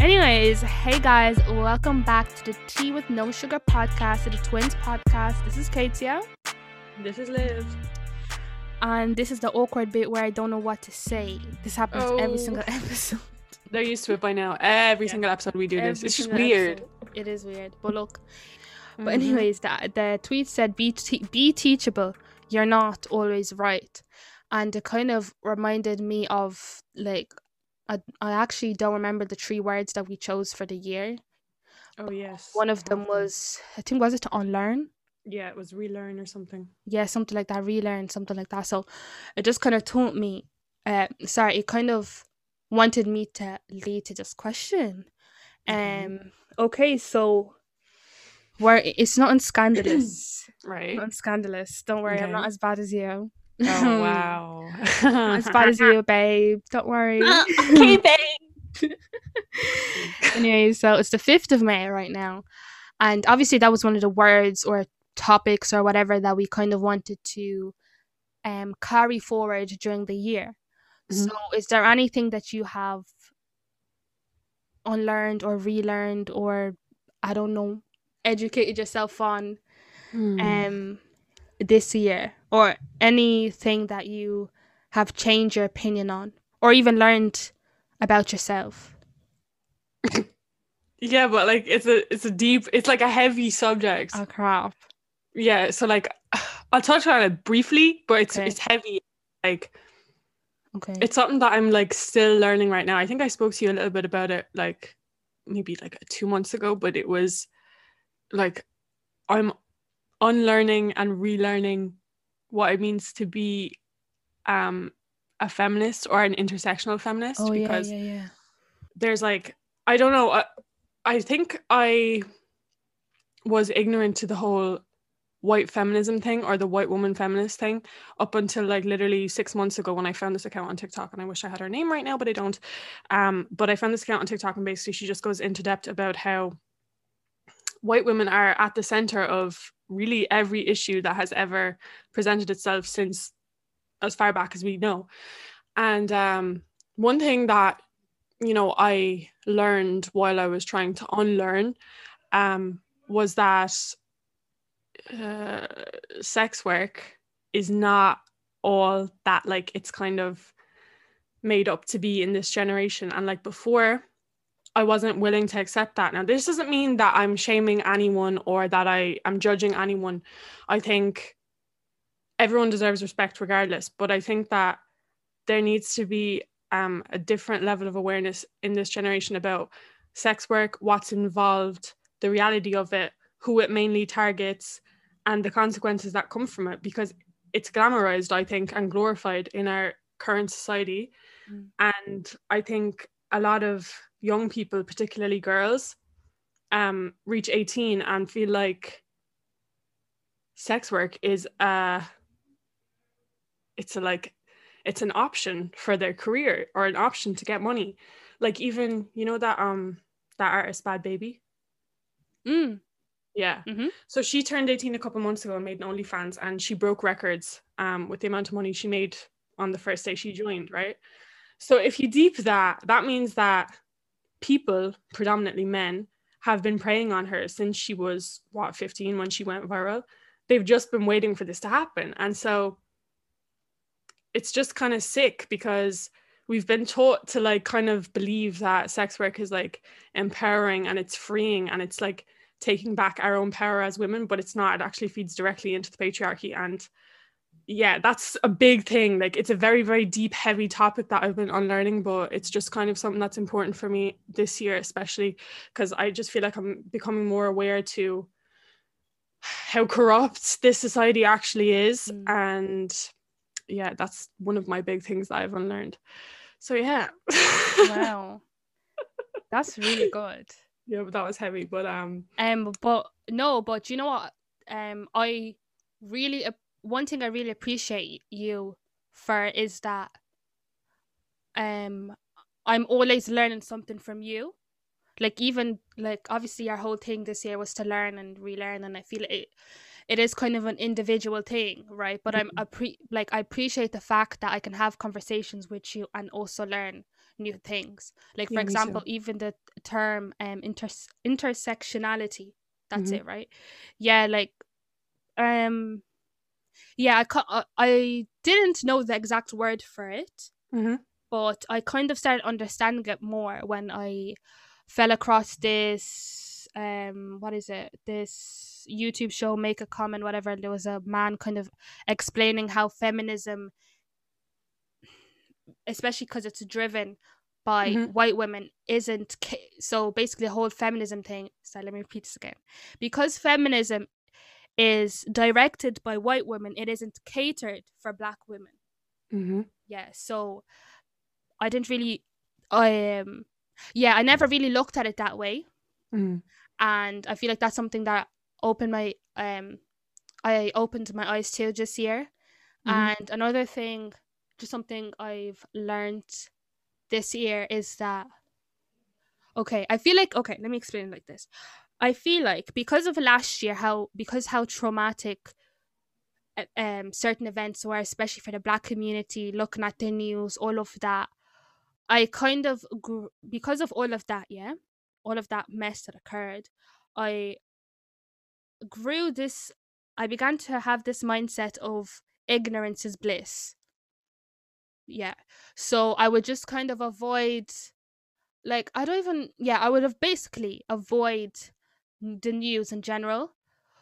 Anyways, hey guys, welcome back to the Tea with No Sugar podcast, the Twins podcast. This is Katia, This is Liv. and this is the awkward bit where I don't know what to say. This happens every Oh. single episode. They're used to it by now. Every Yeah. single episode we do this. It's just weird. episode. It is weird, but look. But Mhm. anyways, the the tweet said, "Be te- be teachable. You're not always right," and it kind of reminded me of like. I, I actually don't remember the three words that we chose for the year. Oh yes. One of them was, I think, was it to unlearn? Yeah, it was relearn or something. yeah, something like that, relearn, something like that. So it just kind of taught me, uh, sorry, it kind of wanted me to lead to this question. Um, Mhm. okay, so where it's not scandalous, Right. not scandalous. Don't worry, I'm not as bad as you. Oh wow. As bad as you, babe. Don't worry. okay, babe. anyway, so it's the 5th of May right now. And obviously, that was one of the words or topics or whatever that we kind of wanted to um, carry forward during the year. Mhm. So, is there anything that you have unlearned or relearned or, I don't know, educated yourself on Hmm. um, this year? Or anything that you have changed your opinion on or even learned about yourself? yeah, but like it's a it's a deep it's like a heavy subject. Oh, crap. yeah, so like I'll touch on it briefly, but it's Okay. it's heavy. Like Okay. it's something that I'm like still learning right now. I think I spoke to you a little bit about it like maybe like two months ago, but it was like I'm unlearning and relearning what it means to be um a feminist or an intersectional feminist Oh yeah, because yeah, yeah. there's like I don't know I, I think I was ignorant to the whole white feminism thing or the white woman feminist thing up until like literally six months ago when I found this account on TikTok and I wish I had her name right now but I don't um but I found this account on TikTok and basically she just goes into depth about how white women are at the center of really every issue that has ever presented itself since as far back as we know. And um one thing that you know I learned while I was trying to unlearn um was that uh, sex work is not all that like it's kind of made up to be in this generation. And like before I wasn't willing to accept that. Now this doesn't mean that I'm shaming anyone or that I am judging anyone. I think everyone deserves respect regardless, but I think that there needs to be um, a different level of awareness in this generation about sex work, what's involved, the reality of it, who it mainly targets, and the consequences that come from it because it's glamorized, I think, and glorified in our current society. Mm. And I think a lot of young people, particularly girls, um, reach 18 and feel like sex work is a it's a like it's an option for their career or an option to get money. Like even you know that um that artist Bhad Bhabie. Mm. Yeah. Mm-hmm. So she turned 18 a couple months ago and made an OnlyFans and she broke records um, with the amount of money she made on the first day she joined, right? So if you deep that, that means that people, predominantly men, have been preying on her since she was, what, 15 when she went viral. They've just been waiting for this to happen. And so it's just kind of sick because we've been taught to like kind of believe that sex work is like empowering and it's freeing and it's like taking back our own power as women, but it's not. It actually feeds directly into the patriarchy. And yeah, that's a big thing. Like it's a very, very deep, heavy topic that I've been unlearning, but it's just kind of something that's important for me this year, especially because I just feel like I'm becoming more aware to how corrupt this society actually is. Mm. And yeah, that's one of my big things that I've unlearned. So yeah. Wow. That's really good. yeah, but that was heavy. But um Um, but no, but you know what? Um, I really one thing I really appreciate you for is that um I'm always learning something from you. Like even like obviously our whole thing this year was to learn and relearn, and I feel it it is kind of an individual thing, right? But I'm appre- like I appreciate the fact that I can have conversations with you and also learn new things. Like for Yeah, example, even the term um inter- intersectionality. That's Mhm. it, right? Yeah, like um yeah, I, uh, I didn't know the exact word for it, hmm but I kind of started understanding it more when I fell across this um what is it? This YouTube show make a comment whatever there was a man kind of explaining how feminism especially because it's driven by Mhm. white women isn't ca- so basically the whole feminism thing so let me repeat this again. Because feminism is directed by white women it isn't catered for black women. Hmm yeah so i didn't really i um yeah i never really looked at it that way. Mm and i feel like that's something that opened my um i opened my eyes to this year. Mhm. and another thing just something i've learned this year is that okay i feel like okay let me explain it like this i feel like because of last year how because how traumatic uh, um certain events were especially for the black community looking at the news all of that i kind of grew because of all of that yeah all of that mess that occurred i grew this i began to have this mindset of ignorance is bliss. Yeah. So i would just kind of avoid like i don't even yeah i would have basically avoid the news in general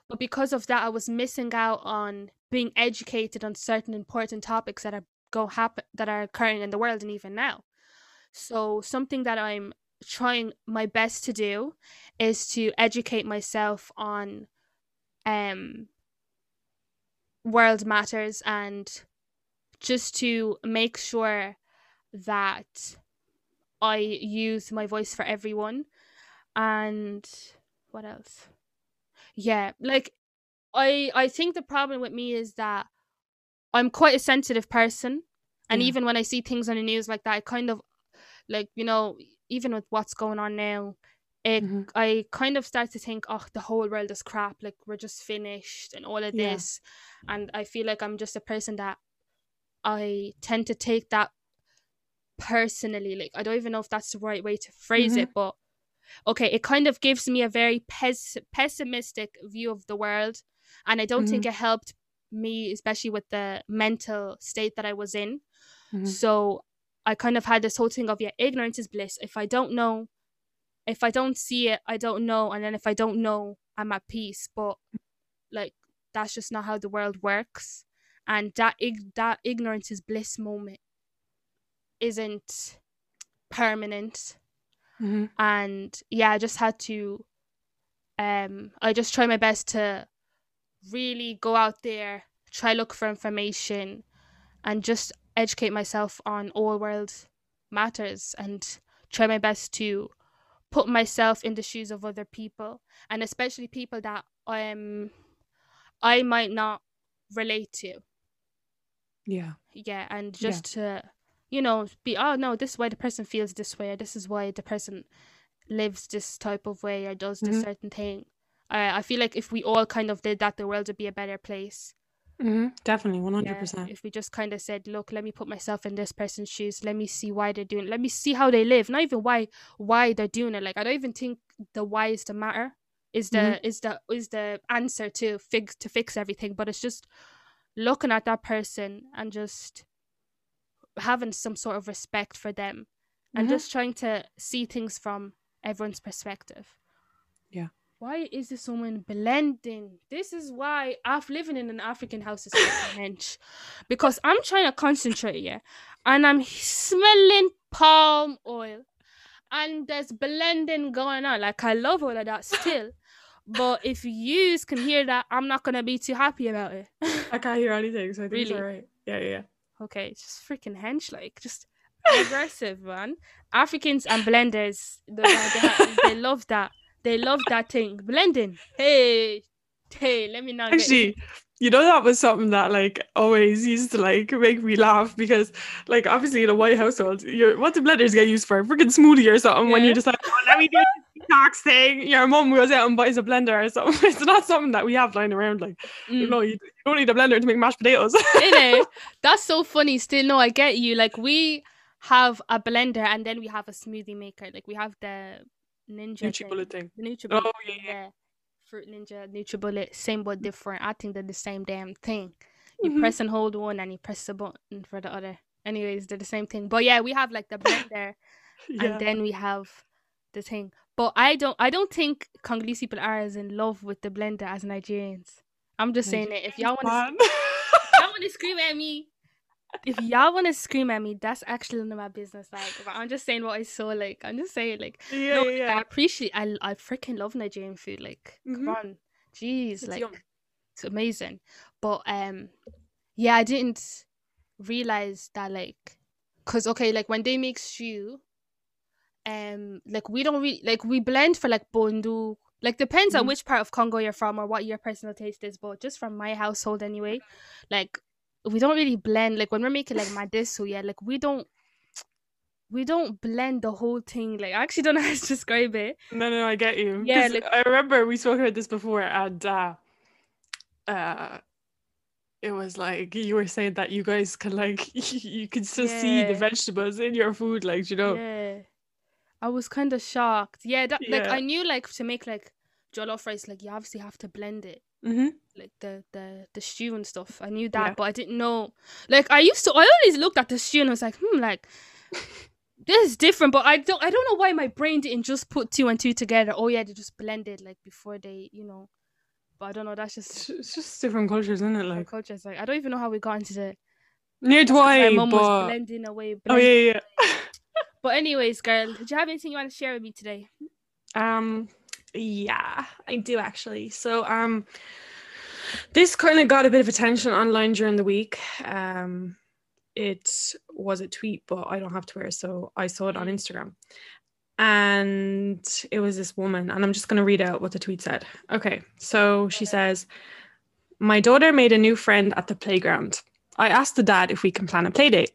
but because of that i was missing out on being educated on certain important topics that are go happen that are occurring in the world and even now so something that i'm trying my best to do is to educate myself on um world matters and just to make sure that I use my voice for everyone. And what else? Yeah, like I I think the problem with me is that I'm quite a sensitive person. And Yeah. even when I see things on the news like that, I kind of like, you know, even with what's going on now, it Mhm. I kind of start to think, oh, the whole world is crap. Like we're just finished and all of Yeah. this. And I feel like I'm just a person that I tend to take that personally. Like I don't even know if that's the right way to phrase Mhm. it, but okay, it kind of gives me a very pes- pessimistic view of the world, and I don't think Mm-hmm. it helped me, especially with the mental state that I was in. Mhm. So I kind of had this whole thing of yeah, ignorance is bliss. If I don't know, if I don't see it, I don't know, and then if I don't know, I'm at peace. But like that's just not how the world works, and that ig- that ignorance is bliss moment isn't permanent. Mhm. And yeah, I just had to. Um, I just try my best to really go out there, try look for information, and just educate myself on all world matters and try my best to put myself in the shoes of other people and especially people that um I might not relate to. Yeah. Yeah, and Yeah. just to you know be oh no, this is why the person feels this way or this is why the person lives this type of way or does this Mhm. certain thing. I I feel like if we all kind of did that the world would be a better place. hmm Definitely, one hundred percent. if we just kind of said, "Look, let me put myself in this person's shoes. Let me see why they're doing. It. Let me see how they live. Not even why why they're doing it. Like I don't even think the why is the matter. Is the Mhm. is the is the answer to fix to fix everything. But it's just looking at that person and just having some sort of respect for them, and Mhm. just trying to see things from everyone's perspective. Yeah. Why is this woman blending? This is why Af living in an African house is hench. Because I'm trying to concentrate, yeah, and I'm smelling palm oil, and there's blending going on. Like I love all of that still, but if yous can hear that, I'm not gonna be too happy about it. I can't hear anything, so I think it's Really? alright. Yeah, yeah, yeah. Okay, just freaking hench, like just aggressive, man. Africans and blenders, they, they, they love that. They love that thing. Blending. Hey, hey, let me get Actually, you know that was something that like always used to like make me laugh because like obviously in a white household, you what do blenders get used for? a Freaking smoothie or something when you're just like, oh, let me do this detox thing. Your mum goes out and buys a blender or something. It's not something that we have lying around. Like, you Mm. know, you, you don't need a blender to make mashed potatoes. Innit? That's so funny. Still, no, I get you. Like we have a blender and then we have a smoothie maker. Like we have the ninja NutriBullet thing. The NutriBullet. Oh yeah, yeah. Fruit Ninja, NutriBullet, same but different. I think they're the same damn thing. You Mhm. press and hold one, and you press the button for the other. Anyways, they're the same thing. But yeah, we have like the blender, yeah. and then we have the thing. But I don't, I don't think Congolese people are as in love with the blender as Nigerians. I'm just saying it. If y'all want to, y'all want to scream at me, if y'all want to scream at me, that's actually none of my business. Like, but I'm just saying what I saw. Like, I'm just saying, like, yeah, no, yeah. I appreciate. I I freaking love Nigerian food. Like, come Mhm. on, jeez, It's like yum. it's amazing. But um, yeah, I didn't realize that like, cause okay, like when they make stew, um, like we don't really like we blend for like pondu. Like depends on Mhm. which part of Congo you're from or what your personal taste is. But just from my household anyway, like we don't really blend. Like when we're making like madesu, yeah, like we don't. We don't blend the whole thing. Like I actually don't know how to describe it. No, no, I get you. Yeah, like- I remember we spoke about this before, and uh, uh, it was like you were saying that you guys can like you can still see the vegetables in your food, like you know. Yeah. I was kind of shocked. Yeah, that like I knew like to make like jollof rice, like you obviously have to blend it, Mm-hmm. like the the the stew and stuff. I knew that, Yeah. but I didn't know. Like I used to, I always looked at the stew and I was like, hmm, like this is different. But I don't, I don't know why my brain didn't just put two and two together. Oh yeah, they just blended like before they, you know. But I don't know. That's just it's just different cultures, isn't it? Like cultures. Like I don't even know how we got into the. near 'cause my Dwight, mum was blending away. oh blending yeah, yeah. yeah. But anyways, girl, did you have anything you want to share with me today? Um, yeah, I do actually. So, um, this kind of got a bit of attention online during the week. Um, it was a tweet, but I don't have Twitter, so I saw it on. Instagram. And it was this woman, and I'm just going to read out what the tweet said. Okay, so she says, My daughter made a new friend at the playground. I asked the dad if we can plan a play date.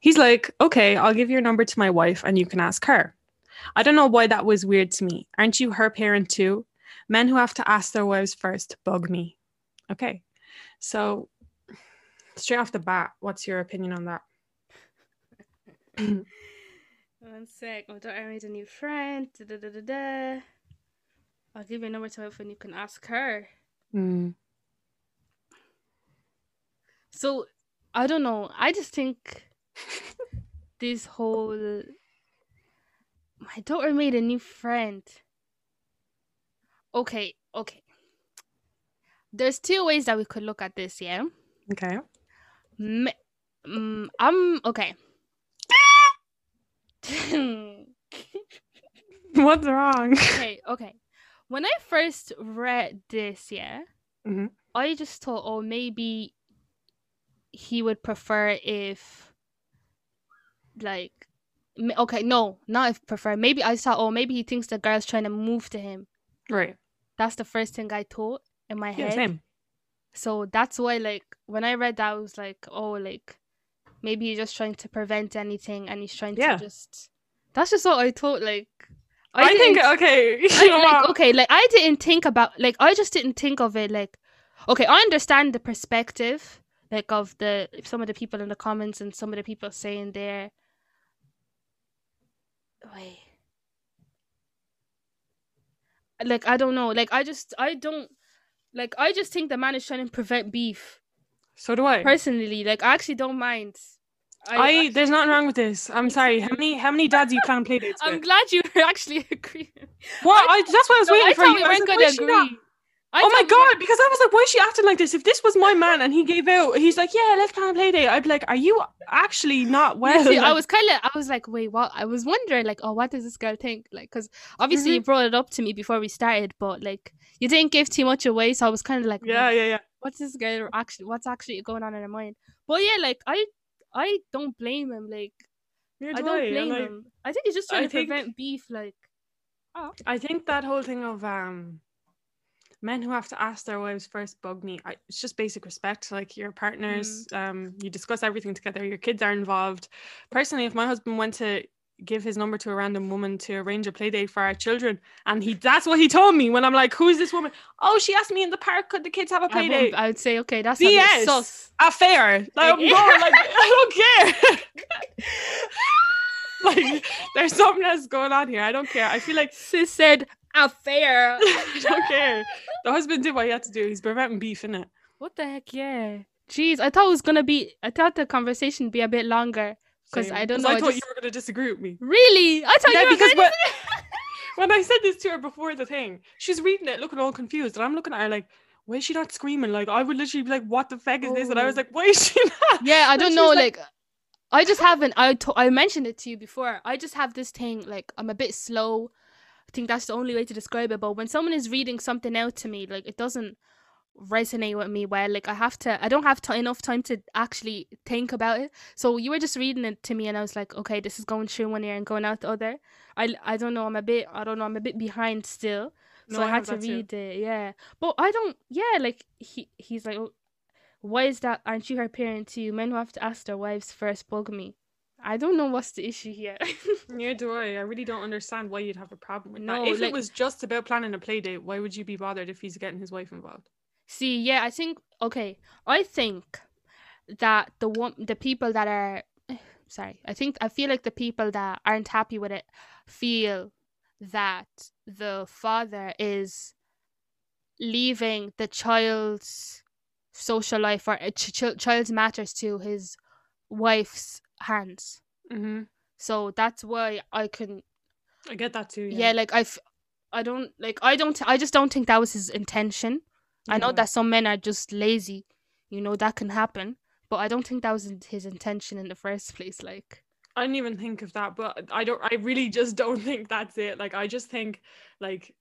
He's like, Okay, I'll give your number to my wife and you can ask her. I don't know why that was weird to me. Aren't you her parent too? Men who have to ask their wives first bug me. Okay. So, straight off the bat, what's your opinion on that? One sec. My daughter made a new friend. Da, da, da, da, da. I'll give you a number to and you can ask her. Mm. So I don't know. I just think this whole my daughter made a new friend. Okay, okay. There's two ways that we could look at this, yeah. Okay. Me- mm, I'm okay. What's wrong? okay, okay. When I first read this, yeah, Mhm. I just thought, oh, maybe he would prefer if, like, m- okay, no, not if prefer. Maybe I saw, oh, maybe he thinks the girl's trying to move to him. Right. That's the first thing I thought in my Yeah, head. same. So that's why, like, when I read that, I was like, oh, like, maybe he's just trying to prevent anything, and he's trying Yeah. to just. That's just what I thought. Like, I, think okay. I, like, okay, like I didn't think about like I just didn't think of it like okay, I understand the perspective like of the some of the people in the comments and some of the people saying there wait like I don't know like I just I don't like I just think the man is trying to prevent beef So do I. personally like I actually don't mind I, there's nothing wrong with this. I'm sorry. How many how many dads you plan play dates I'm with? glad you actually agree What? I, that's what I was No, waiting I for thought you. we I was weren't gonna why is agree I oh my god! Because I was like, why is she acting like this? If this was my man and he gave out, he's like, yeah, let's plan a play date. I'd be like, are you actually not well? See, I was kind of, I was like, wait, what? I was wondering, like, oh, what does this girl think? Like, because obviously you Mm-hmm. brought it up to me before we started, but like, you didn't give too much away, so I was kind of like, yeah, yeah, yeah. what's this girl actually? What's actually going on in her mind? But yeah, like, I, I don't blame him. Like, Neither I do don't and blame I- him. I think he's just trying I to think- prevent beef. Like, I think that whole thing of um men who have to ask their wives first bug me. I, it's just basic respect. Like your partners, Mm. um, you discuss everything together. Your kids are involved. Personally, if my husband went to give his number to a random woman to arrange a play date for our children, and he that's what he told me when I'm like, "Who is this woman?" Oh, she asked me in the park, could the kids have a play wouldn't- date? I would say, okay, that's a BS. sus. A fair. Like, I'm going, like I don't care. like there's something else going on here. I don't care. I feel like Sis said affair. I don't care. The husband did what he had to do. He's preventing beef in it. what the heck? Yeah. Jeez, I thought it was gonna be. I thought the conversation would be a bit longer because I don't know, I I thought just- you were gonna disagree with me. Really? I thought Yeah, you were because gonna what- When I said this to her before the thing, she's reading it, looking all confused, and I'm looking at her like, "Why is she not screaming?" Like I would literally be like, "What the fuck is this?" And I was Oh. like, "Why is she not?" Yeah, I don't know. was Like, I just haven't. I to- I mentioned it to you before. I just have this thing. Like, I'm a bit slow. Think that's the only way to describe it. But when someone is reading something out to me, like it doesn't resonate with me well. Like I have to. I don't have ti enough time to actually think about it. So you were just reading it to me, and I was like, okay, this is going through one ear and going out the other. I I don't know. I'm a bit. I don't know. I'm a bit behind still. So No, I, I had to that too. read it. Yeah, but I don't. Yeah, like he he's like. "Oh, why is that? Aren't you her parent too? Men who have to ask their wives first bug me. I don't know what's the issue here. Neither do I. I really don't understand why you'd have a problem with No, that. If like- it was just about planning a play date, why would you be bothered if he's getting his wife involved? See, yeah, I think okay. I think that the one the people that are sorry, I think I feel like the people that aren't happy with it feel that the father is leaving the child's social life or uh, ch- ch- child's matters to his wife's hands. Mm-hmm. So that's why I can I get that too. yeah, like I f- I don't like I don't I just don't think that was his intention. I know that some men are just lazy. You know that can happen, but I don't think that was his intention in the first place like I didn't even think of that, but I don't. I really just don't think that's it. Like I just think, like,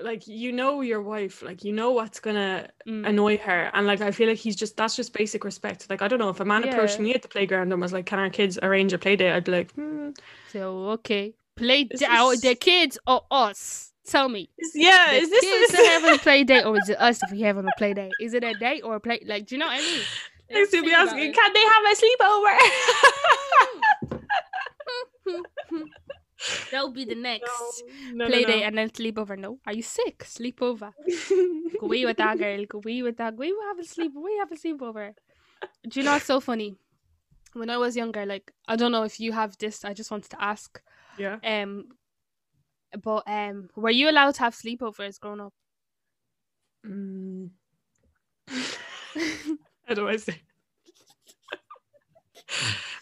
like you know your wife, like you know what's gonna mm, annoy her, and like I feel like he's just that's just basic respect. Like I don't know if a man approached me at the playground and was like, "Can our kids arrange a play date?" I'd be like, hmm, so okay. Play Is this- the kids or us? Tell me. is- "Yeah, The is this?" kids are having a play date or is it us if we having a play date? Is it a date or a play like do you know what I mean? Next to be asking, "Can they have a sleepover?" That'll be the next no, no, play no, date and then sleepover. No, are you sick? Sleepover. Go away with that girl. Go away with that. Go away have a sleep. We have a sleepover. Do you know what's so funny? When I was younger, like I don't know if you have this. I just wanted to ask. yeah. Um, but um, were you allowed to have sleepovers growing up? Mm. How do I say?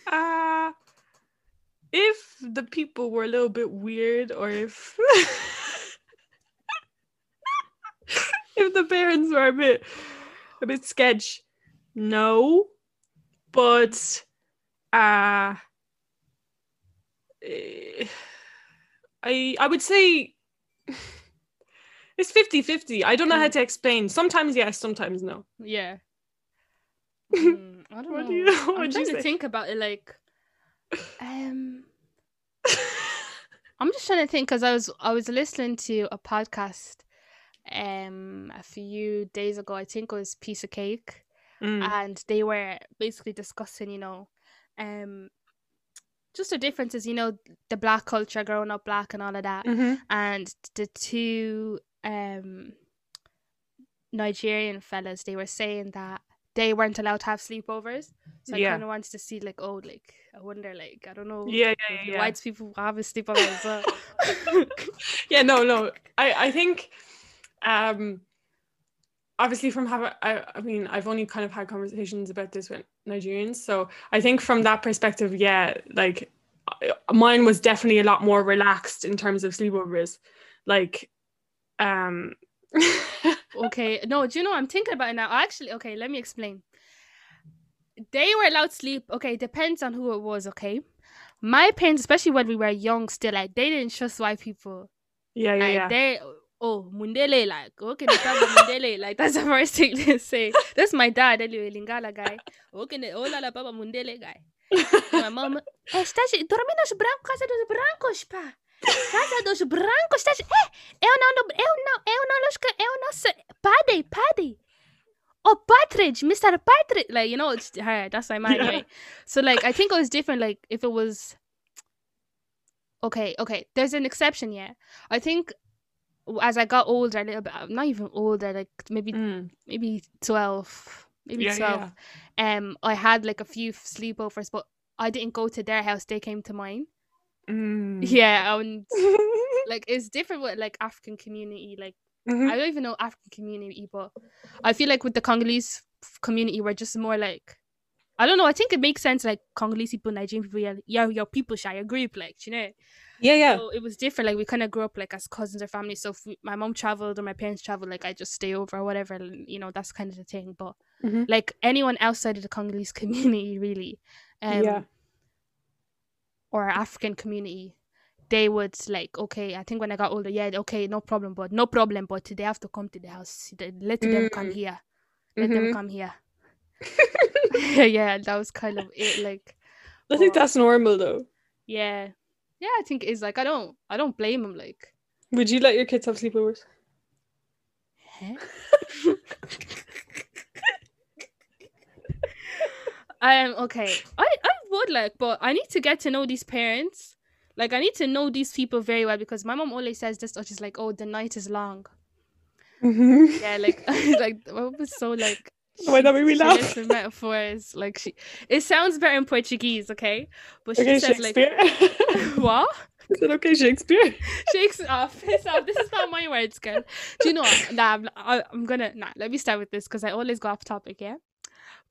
uh, if the people were a little bit weird, or if if the parents were a bit a bit sketch, no. But uh eh, I I would say it's 50-50. I don't know how Mm. to explain. Sometimes yes, sometimes no. Yeah. Mm, I don't What know. do you- I'm trying to think about it. Like, um, I'm just trying to think because I was I was listening to a podcast um a few days ago. I think it was Piece of Cake, Mm. and they were basically discussing, you know, um, just the differences. You know, the black culture, growing up black, and all of that, Mhm. and the two um Nigerian fellas. They were saying that they weren't allowed to have sleepovers. So I kind of wanted to see, like, oh, like I wonder, like I don't know. Yeah, yeah, yeah, yeah. White people have a sleepover as well. yeah no no i i think um obviously from having I, I mean i've only kind of had conversations about this with nigerians so i think from that perspective yeah like mine was definitely a lot more relaxed in terms of sleepovers like um okay, no, do you know? I'm thinking about it now. Actually, okay, let me explain. They were allowed to sleep. Okay, depends on who it was. Okay, my parents, especially when we were young, still like they didn't trust white people. yeah yeah like yeah they oh mundele like okay mundele like that's the first thing they say. That's my dad anyway, Lingala guy. Okay, oh la papa mundele guy. My mom, estás eh, dormindo nos brancos, dos brancos, pá. Casa dos brancos, estás eh, eu não eu não eu não eu não sei. Padre, padre. Oh, Partridge, Mr. Partridge. Like, you know, it's her. That's my mind, Yeah. right? So, like, I think it was different. Like, if it was. Okay, okay. There's an exception, yeah. I think as I got older, a little bit, not even older, like maybe Mm. maybe 12, maybe yeah, 12. yeah, Um, I had like a few sleepovers, but I didn't go to their house; they came to mine. Mm. Yeah, and like it's different with like African community. Like Mhm. I don't even know African community, but I feel like with the Congolese community, we're just more like I don't know. I think it makes sense. Like Congolese people, Nigerian people, yeah, yeah, your people share your group, like you know. yeah, yeah. So it was different. Like we kind of grew up like as cousins or family. So if we, my mom traveled or my parents traveled, like I just stay over or whatever. You know, that's kind of the thing. But Mhm. like anyone outside of the Congolese community, really, um, Yeah. Or African community, they would like, okay, I think when I got older, yeah, okay, no problem, but no problem, but they have to come to the house. Let them come Mm. here. Let them Mhm. come here. yeah, that was kind of it. Like, I think that's normal though. yeah, yeah, I think it's like I don't, I don't blame them. Like, Would you let your kids have sleepovers? Huh? um okay i i would like but i need to get to know these parents like i need to know these people very well because my mom always says this or she's like oh the night is long Mhm. yeah like like what was so like Why that made me she laugh? in metaphors like she it sounds better in portuguese okay but she Okay, says like Shakespeare. what Is it okay, Shakespeare? Shakes off. Piss off. This is not my words, girl. Do you know what? Nah, I'm, I- I'm gonna nah. Let me start with this because I always go off topic, yeah.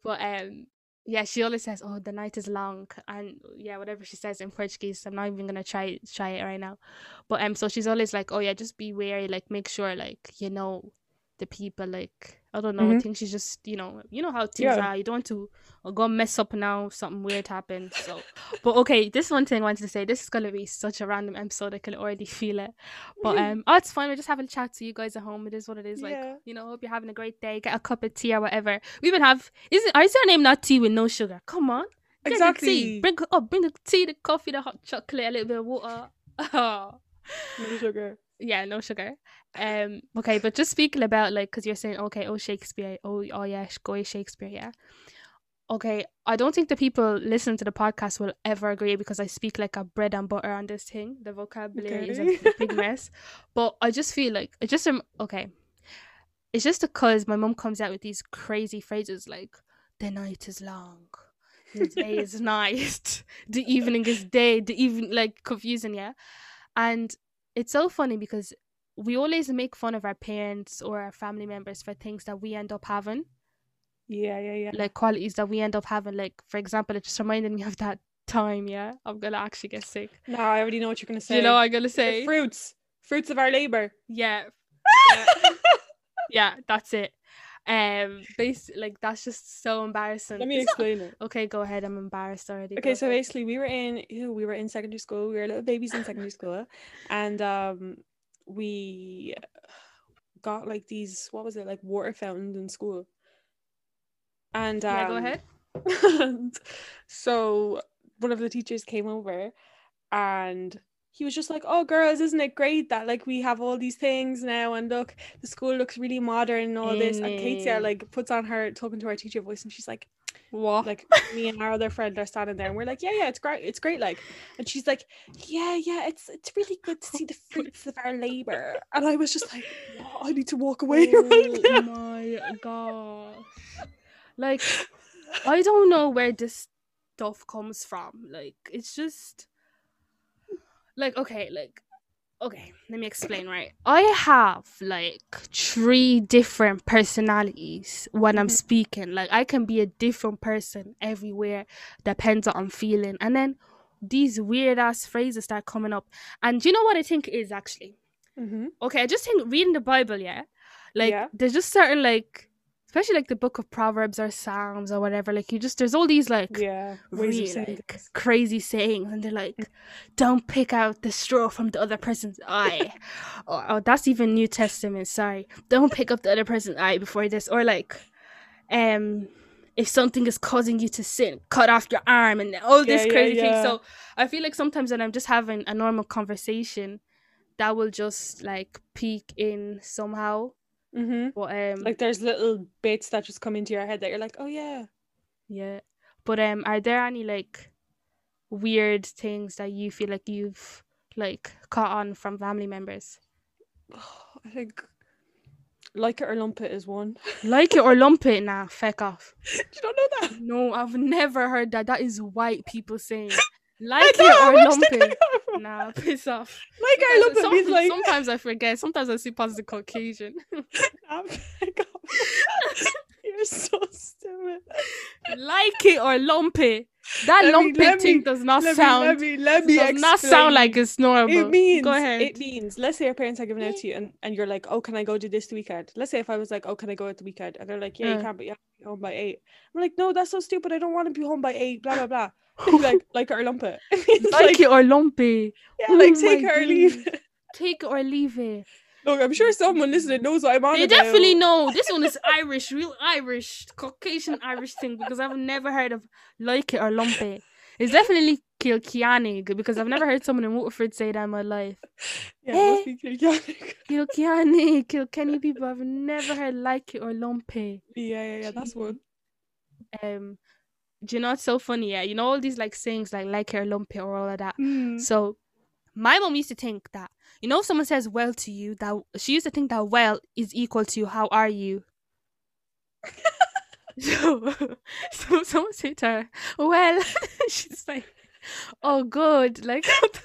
But um, yeah, she always says, "Oh, the night is long," and yeah, whatever she says in Portuguese, I'm not even gonna try try it right now. But um, so she's always like, "Oh yeah, just be wary. Like, make sure like you know the people. Like, I don't know. I Mhm. think she's just you know you know how things Yeah. are. You don't want to uh, go mess up now. Something weird happens. So, but okay, this one thing I wanted to say. This is gonna be such a random episode. I can already feel it. But um, oh, it's fine. We're just having a chat to you guys at home. It is what it is. Like, Yeah. you know, hope you're having a great day. Get a cup of tea or whatever. We even have. Is it? Is your name not tea with no sugar? Come on. Get the Exactly. tea. Bring oh, bring the tea, the coffee, the hot chocolate, a little bit of water. Oh. No sugar. Yeah, no sugar. Um. Okay, but just speaking about like, cause you're saying okay, oh Shakespeare, oh oh yeah, go Shakespeare, yeah. Okay, I don't think the people listening to the podcast will ever agree because I speak like a bread and butter on this thing. The vocabulary is a big mess, but I just feel like it just okay. It's just because my mom comes out with these crazy phrases like "the night is long," "the day is night," "the evening is day," the even like confusing, yeah. And it's so funny because we always make fun of our parents or our family members for things that we end up having, Yeah, yeah, yeah. like qualities that we end up having. Like, for example, it just reminded me of that time, yeah, I'm gonna actually get sick. no, I already know what you're gonna say. You know, what I'm gonna The say, fruits, fruits of our labor. yeah, yeah, yeah, that's it. Um, bas- like that's just so embarrassing. Let me It's not- explain it. Okay, go ahead. I'm embarrassed already. Okay, so basically we were in ew, we were in secondary school. We were little babies in secondary school, and um, we got like these what was it like water fountains in school. And um, yeah, go ahead. and so one of the teachers came over and he was just like, Oh girls, isn't it great that like we have all these things now and look, the school looks really modern and all this. And Katia Innit. like puts on her talking to our teacher voice and she's like, What? like me and our other friend are standing there and we're like, Yeah, yeah, it's great, it's great, like and she's like, Yeah, yeah, it's it's really good to see the fruits of our labor. And I was just like, "What? I need to walk away right oh now. my gosh! Like I don't know where this stuff comes from. Like it's just like okay, like okay, let me explain, right? I have like three different personalities when I'm Mhm. speaking. Like I can be a different person everywhere, depends on I'm feeling. And then these weird ass phrases start coming up. And do you know what I think is actually? Mm-hmm. okay, I just think reading the Bible, yeah, like Yeah. there's just certain like, especially like the Book of Proverbs or Psalms or whatever. Like you just there's all these like Yeah. Really like things. crazy sayings, and they're like, "Don't pick out the straw from the other person's eye." or, oh, that's even New Testament. Sorry, don't pick up the other person's eye before this, or like, um. If something is causing you to sin, cut off your arm and all this Yeah, yeah, crazy thing. So I feel like sometimes when I'm just having a normal conversation, that will just like peek in somehow. Mm-hmm. But um, Like there's little bits that just come into your head that you're like, oh yeah. yeah. But um, are there any like weird things that you feel like you've like caught on from family members? I think like it or lump it is one. Like it or lump it, nah, feck off. you don't know that? No, I've never heard that. That is white people saying. Like I it or lump it. Nah, piss off. Like or lump it means like. sometimes I forget. Sometimes I see positive Caucasian. Nah, back off. You're so stupid. like it or lump it. That Let me- lump it thing me- does not Let sound. me let me let me does not sound like it's normal. It means Go ahead. it means let's say your parents are giving out to you and, and you're like, Oh, can I go do this the weekend? Let's say if I was like, Oh, can I go at the weekend? And they're like, Yeah, Uh. you can, but you have to be home by eight. I'm like, No, that's so stupid. I don't want to be home by eight, blah blah blah. Like, like it or lump it. It like, like, it or lump it. yeah, Oh like my take it or leave it. Take it or leave it. Look, I'm sure someone listening knows what I'm on They about. definitely know. This one is Irish, real Irish, Caucasian Irish thing because I've never heard of like it or lump it. It's definitely Kilkiani because I've never heard someone in Waterford say that in my life. Yeah, it must be Kilkenny. Kilkiani, Kilkenny people. I've never heard like it or lump it. yeah, yeah, yeah, that's one. Um, do you know it's so funny? Yeah, you know all these like sayings like like it lumpy or all of that. Mm. So my mom used to think that you know if someone says well to you that she used to think that well is equal to how are you. so so someone said to her, well she's like, Oh good, like what the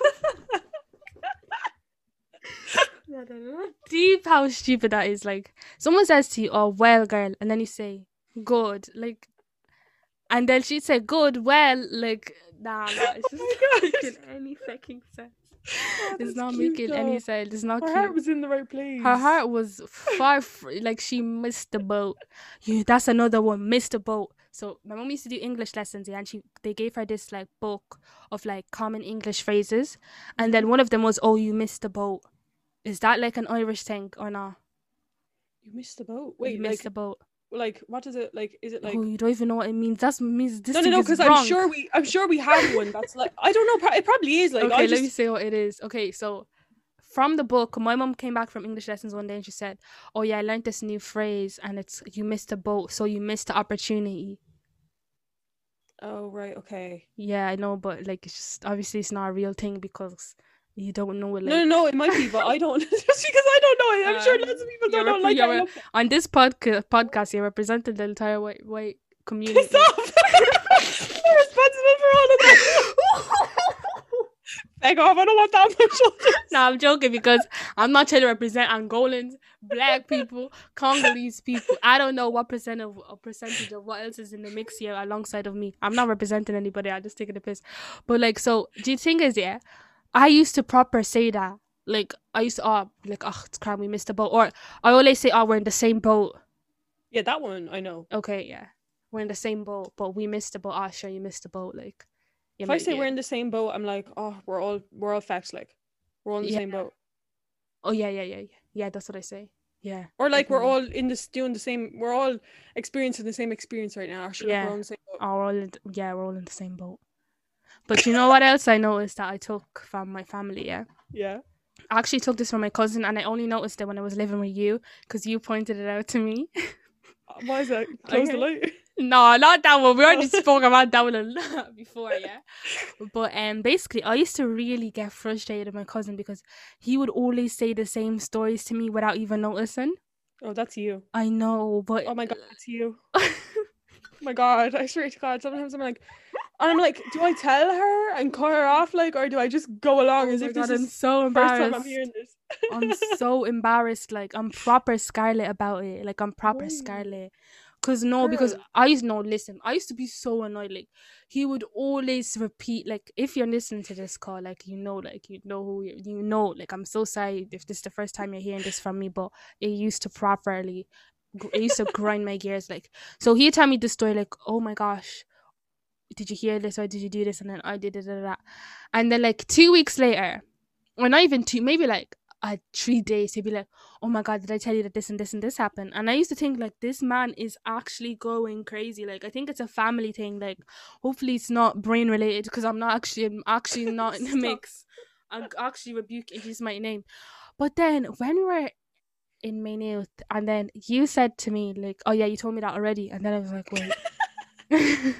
I don't know. deep how stupid that is. Like someone says to you, Oh well girl and then you say good, like and then she'd say good, well, like nah, nah oh it's just Oh not making any fucking sense. Oh, It's not cute, making any sense. It's not Her cute. heart was in the right place. Her heart was far, fr- like she missed the boat. Yeah, that's another one, missed the boat. So my mom used to do English lessons, yeah, and she they gave her this like book of like common English phrases, and then one of them was, "Oh, you missed the boat." Is that like an Irish thing or not? You missed the boat. Wait, you Wait, missed like, the boat. Like, what is it like? Is it oh, like? oh, you don't even know what it means. That means this no, no, no. Because I'm sure we, I'm sure we have one. That's like, I don't know. It probably is. Like, okay, I let just, me say what it is. Okay, so from the book, my mom came back from English lessons one day and she said, "Oh yeah, I learned this new phrase, and it's you missed the boat, so you missed the opportunity." Oh right, okay. Yeah, I know, but like it's just obviously it's not a real thing because you don't know it. Like no, no, no. It might be, but I don't. just because I don't know it, I'm sure Um, lots of people don't know. rep- Like, you're I rep- love on this podcast, podcast, you represented the entire white white community. Piss off! I'm responsible for all of that. Back off! I don't want that on my shoulders. no, I'm joking because I'm not trying to represent Angolans, black people, Congolese people. I don't know what percent of a percentage of what else is in the mix here alongside of me. I'm not representing anybody. I'm just taking the piss. But like, so the thing is, yeah, I used to proper say that. Like, I used to, oh, like, oh, it's crap, we missed the boat. Or I always say, oh, we're in the same boat. Yeah, that one I know. Okay, yeah, we're in the same boat, but we missed the boat. Oh, sure, you missed the boat. Like, If I say yeah. we're in the same boat, I'm like, oh, we're all we're all facts. Like, we're all in the Yeah. same boat. oh yeah, yeah, yeah, yeah, yeah. That's what I say. Yeah. Or like we're all in this doing the same. We're all experiencing the same experience right now. Sure, Yeah. we're all in the same boat. Oh, we're all in, yeah, we're all in the same boat. But you know what else I noticed that I took from my family? Yeah, Yeah. I actually took this from my cousin, and I only noticed it when I was living with you because you pointed it out to me. Uh, Why is that? Close the Okay. light. no, not that one. We already Oh. spoke about that one a lot before, yeah. But um, basically, I used to really get frustrated with my cousin because he would always say the same stories to me without even noticing. Oh, that's you. I know, but Oh my god, that's you. My god, I swear to God, sometimes I'm like, and I'm like, do I tell her and cut her off, like, or do I just go along oh as Oh if my this I'm is so time I'm hearing this? I'm so embarrassed. Like I'm proper scarlet about it. Like I'm proper scarlet. Cause no, because I used no listen. I used to be so annoyed. Like he would always repeat. Like if you're listening to this call, like you know, like you know who you, you know. Like I'm so sorry if this is the first time you're hearing this from me, but it used to properly. It used to grind my gears. Like so, he'd tell me the story. Like oh my gosh, did you hear this or did you do this? And then I did it, and then like two weeks later, or not even two, maybe like uh, three days, he'd be like, "Oh my god, did I tell you that this and this and this happened?" And I used to think like this man is actually going crazy. Like I think it's a family thing. Like hopefully it's not brain related because I'm not actually I'm actually not in the mix. I'm actually rebuking his my name. But then when we were in Maynooth, and then you said to me like, "Oh yeah, you told me that already," and then I was like, "Wait."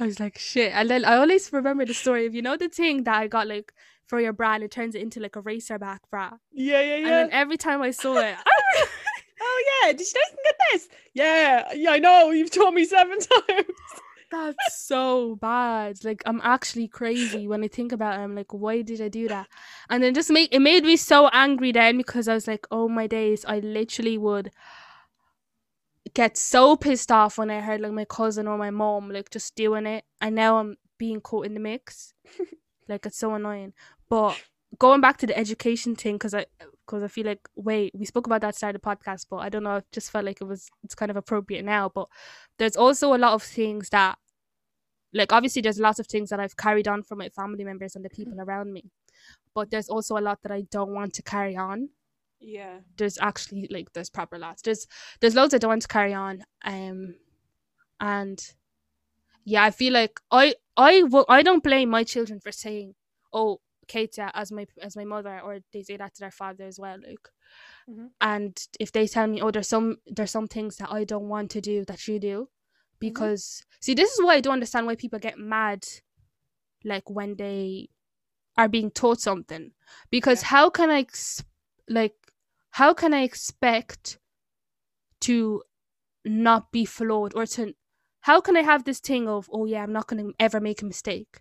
I was like, shit. And then I always remember the story of, you know, the thing that I got like for your bra and it turns it into like a racer back bra. Yeah, yeah, And yeah. then every time I saw it, oh yeah, did you can get this? Yeah, yeah, I know. You've told me seven times. That's so bad. Like I'm actually crazy when I think about it. I'm like, why did I do that? And then just make it made me so angry then because I was like, oh my days, I literally would get so pissed off when I heard like my cousin or my mom like just doing it, and now I'm being caught in the mix. like it's so annoying. But going back to the education thing, because I because I feel like wait, we spoke about that side of the podcast, but I don't know. It just felt like it was it's kind of appropriate now. But there's also a lot of things that, like obviously, there's lots of things that I've carried on from my family members and the people around me. But there's also a lot that I don't want to carry on Yeah. there's actually like there's proper lots. There's there's loads I don't want to carry on. Um and yeah, I feel like I I will I don't blame my children for saying, Oh, Katia as my as my mother or they say that to their father as well, like Mhm. and if they tell me, Oh, there's some there's some things that I don't want to do that you do because see this is why I don't understand why people get mad like when they are being taught something because Yeah. how can I ex- like how can I expect to not be flawed or to how can I have this thing of oh yeah I'm not gonna ever make a mistake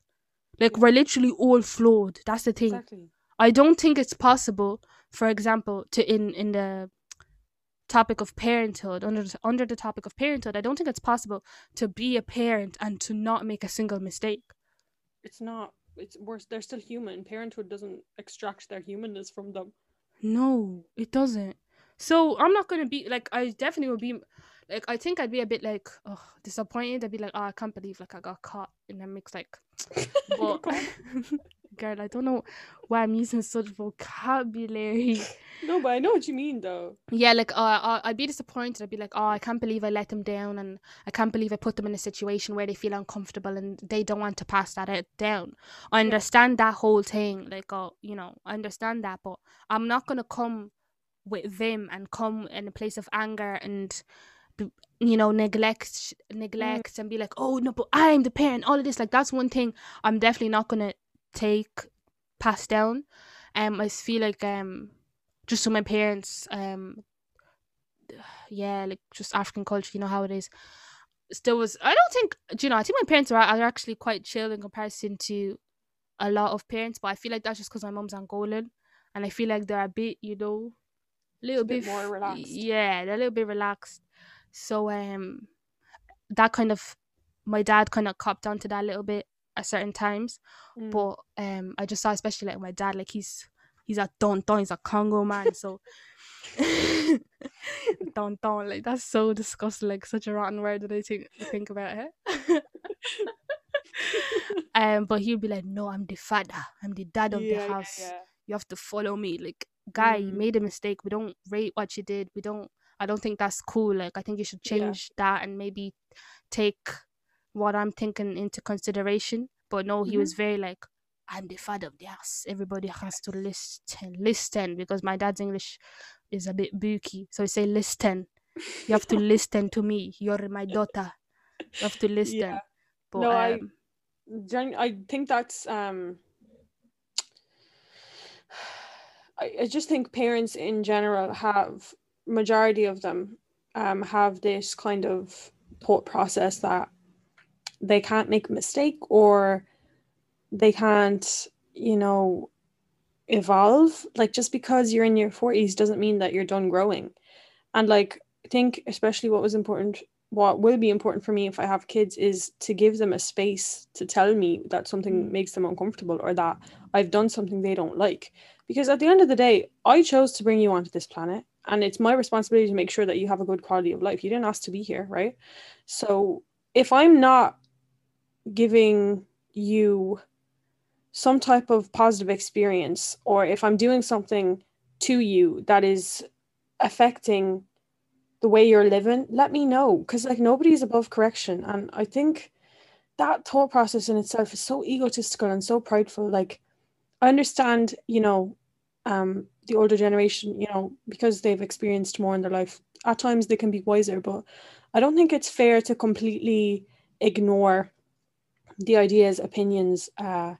like we're literally all flawed that's the thing Exactly. I don't think it's possible for example to in in the topic of parenthood under the, under the topic of parenthood I don't think it's possible to be a parent and to not make a single mistake It's not. It's worse. They're still human. Parenthood doesn't extract their humanness from them. No, it doesn't. So I'm not gonna be like I definitely will be like I think I'd be a bit like oh disappointed. I'd be like oh I can't believe like I got caught in a mix like but girl I don't know why I'm using such vocabulary. no, but I know what you mean, though. Yeah, like uh, uh, I'd be disappointed. I'd be like oh I can't believe I let them down and I can't believe I put them in a situation where they feel uncomfortable and they don't want to pass that out down. I understand that whole thing like oh you know I understand that but I'm not gonna come with them and come in a place of anger and you know neglect neglect and be like oh no but i'm the parent all of this like that's one thing i'm definitely not gonna take pass down um i feel like um just so my parents um yeah like just african culture you know how it is still was i don't think do you know i think my parents are, are actually quite chill in comparison to a lot of parents but i feel like that's just because my mom's angolan and i feel like they're a bit you know little bit bit more relaxed. Yeah, they're a little bit relaxed. So um that kind of my dad kind of copped onto that a little bit at certain times. Mm. But um I just saw especially like my dad, like he's he's a don don, he's a Congo man. So don don, like that's so disgusting, like such a rotten word that I think think about it. um but he'd be like, No, I'm the father, I'm the dad of Yeah, the house yeah. you have to follow me like guy you Mm. made a mistake we don't rate what you did we don't i don't think that's cool like i think you should Yeah. change that and maybe take what i'm thinking into consideration but no he Mm-hmm. was very like i'm the father of the house everybody has to listen listen because my dad's english is a bit booky so he say listen you have to listen to me you're my daughter you have to listen Yeah. but No, I- um, Gen- I think that's um I, I just think parents in general have majority of them um have this kind of thought process that they can't make a mistake or they can't you know evolve like just because you're in your 40s doesn't mean that you're done growing and like i think especially what was important what will be important for me if I have kids is to give them a space to tell me that something Mm. makes them uncomfortable or that I've done something they don't like. Because at the end of the day, I chose to bring you onto this planet and it's my responsibility to make sure that you have a good quality of life. You didn't ask to be here, right? So if I'm not giving you some type of positive experience or if I'm doing something to you that is affecting the way you're living, let me know because like nobody's above correction. And I think that thought process in itself is so egotistical and so prideful. Like I understand, you know, um, the older generation, you know, because they've experienced more in their life, at times they can be wiser, but I don't think it's fair to completely ignore the ideas, opinions, uh,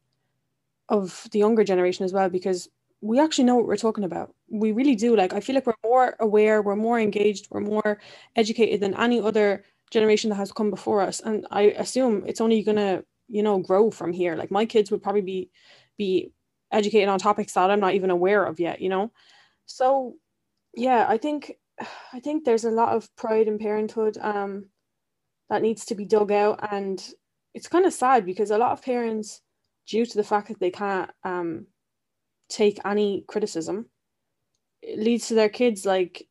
of the younger generation as well because we actually know what we're talking about. We really do. Like I feel like we're more aware, we're more engaged, we're more educated than any other generation that has come before us. And I assume it's only gonna, you know, grow from here. Like my kids would probably be be educated on topics that I'm not even aware of yet, you know? So yeah, I think I think there's a lot of pride in parenthood um that needs to be dug out and it's kind of sad because a lot of parents due to the fact that they can't um take any criticism it leads to their kids like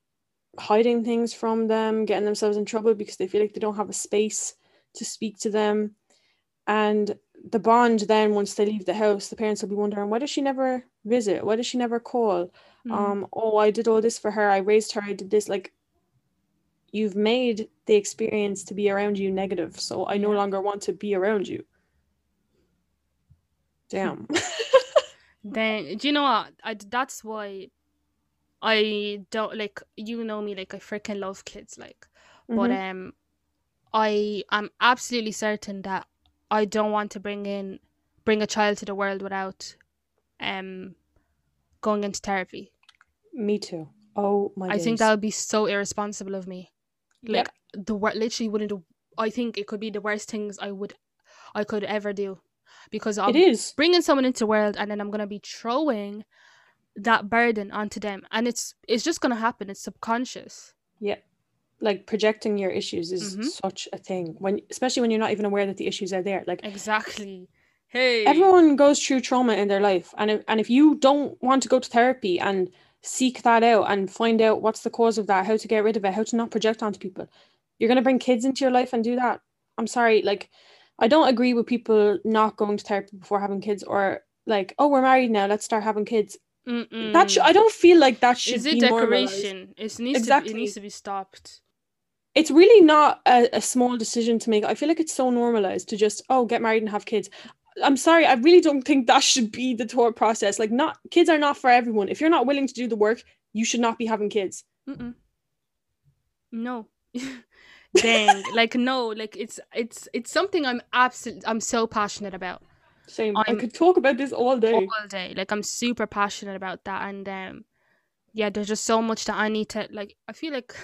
hiding things from them getting themselves in trouble because they feel like they don't have a space to speak to them and the bond then once they leave the house the parents will be wondering why does she never visit? Why does she never call? Mm. um oh i did all this for her. I raised her. I did this. Like you've made the experience to be around you negative so i no longer want to be around you. Damn. Then do you know what? I, that's why i don't like you know me like i freaking love kids like mm-hmm. but um i am absolutely certain that i don't want to bring in bring a child to the world without um going into therapy. Me too. Oh my i think that would be so irresponsible of me. Like yep. the word literally wouldn't i think it could be the worst things i would i could ever do. Because I'm it is. bringing someone into the world and then I'm gonna be throwing that burden onto them, and it's it's just gonna happen. It's subconscious. Yeah, like projecting your issues is mm-hmm. such a thing when, especially when you're not even aware that the issues are there. Like exactly. Hey, everyone goes through trauma in their life, and if, and if you don't want to go to therapy and seek that out and find out what's the cause of that, how to get rid of it, how to not project onto people, you're gonna bring kids into your life and do that. I'm sorry, like I don't agree with people not going to therapy before having kids or like, oh, we're married now, let's start having kids. Mm-mm. That sh- I don't feel like that should Is it be decoration? It needs exactly. to it needs to be stopped. It's really not a, a small decision to make. I feel like it's so normalized to just oh get married and have kids. I'm sorry, I really don't think that should be the thought process. Like, not kids are not for everyone. If you're not willing to do the work, you should not be having kids. Mm-mm. No, dang like no like it's it's it's something i'm absolutely i'm so passionate about same I'm, i could talk about this all day all day like i'm super passionate about that and um yeah there's just so much that i need to like i feel like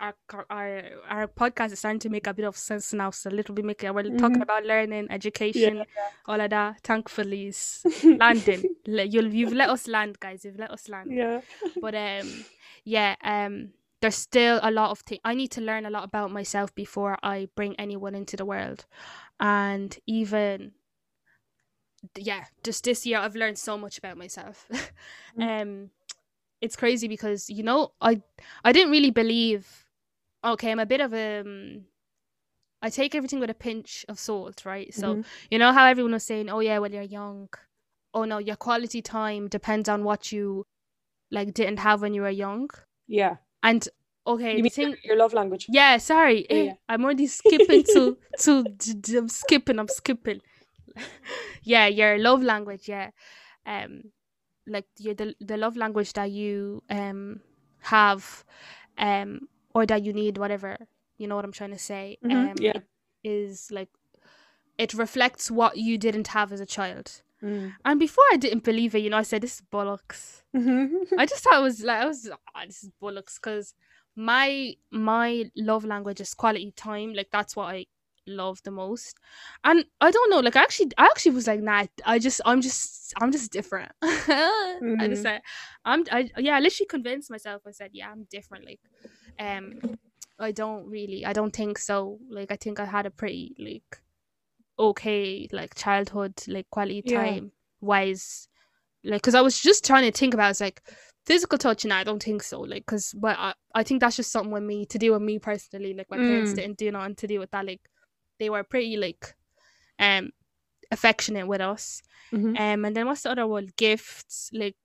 our our, our podcast is starting to make a bit of sense now so a little bit making we're mm-hmm. talking about learning education yeah. all of that thankfully landing you'll you've let us land guys you've let us land yeah but um yeah um there's still a lot of things I need to learn a lot about myself before I bring anyone into the world. And even yeah, just this year I've learned so much about myself. mm. um it's crazy because you know, I I didn't really believe okay, I'm a bit of a um, I take everything with a pinch of salt, right? So, mm-hmm. you know how everyone was saying, "Oh yeah, when you're young, oh no, your quality time depends on what you like didn't have when you were young." Yeah. And okay, you mean thing, your love language? Yeah, sorry, yeah, yeah. I'm already skipping to to, to I'm skipping. I'm skipping. yeah, your love language. Yeah, um, like your the the love language that you um have, um, or that you need, whatever. You know what I'm trying to say? Mm-hmm, um, yeah, is like it reflects what you didn't have as a child. Mm. And before I didn't believe it, you know, I said this is bollocks. I just thought it was like I was oh, this is bollocks because my my love language is quality time. Like that's what I love the most. And I don't know, like I actually I actually was like, nah, I just I'm just I'm just different. mm-hmm. I just mm-hmm. said I'm I yeah, I literally convinced myself. I said, yeah, I'm different. Like um I don't really I don't think so. Like I think I had a pretty like okay like childhood like quality time yeah. wise like because i was just trying to think about it's like physical touch and i don't think so like because but I, I think that's just something with me to do with me personally like my mm. parents didn't do nothing to do with that like they were pretty like um affectionate with us mm-hmm. um and then what's the other one gifts like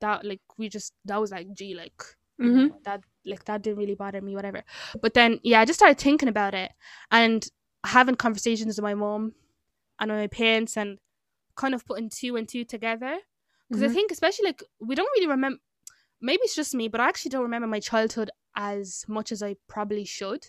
that like we just that was like gee like mm-hmm. that like that didn't really bother me whatever but then yeah i just started thinking about it and having conversations with my mom and my parents and kind of putting two and two together because mm-hmm. I think especially like we don't really remember maybe it's just me but I actually don't remember my childhood as much as I probably should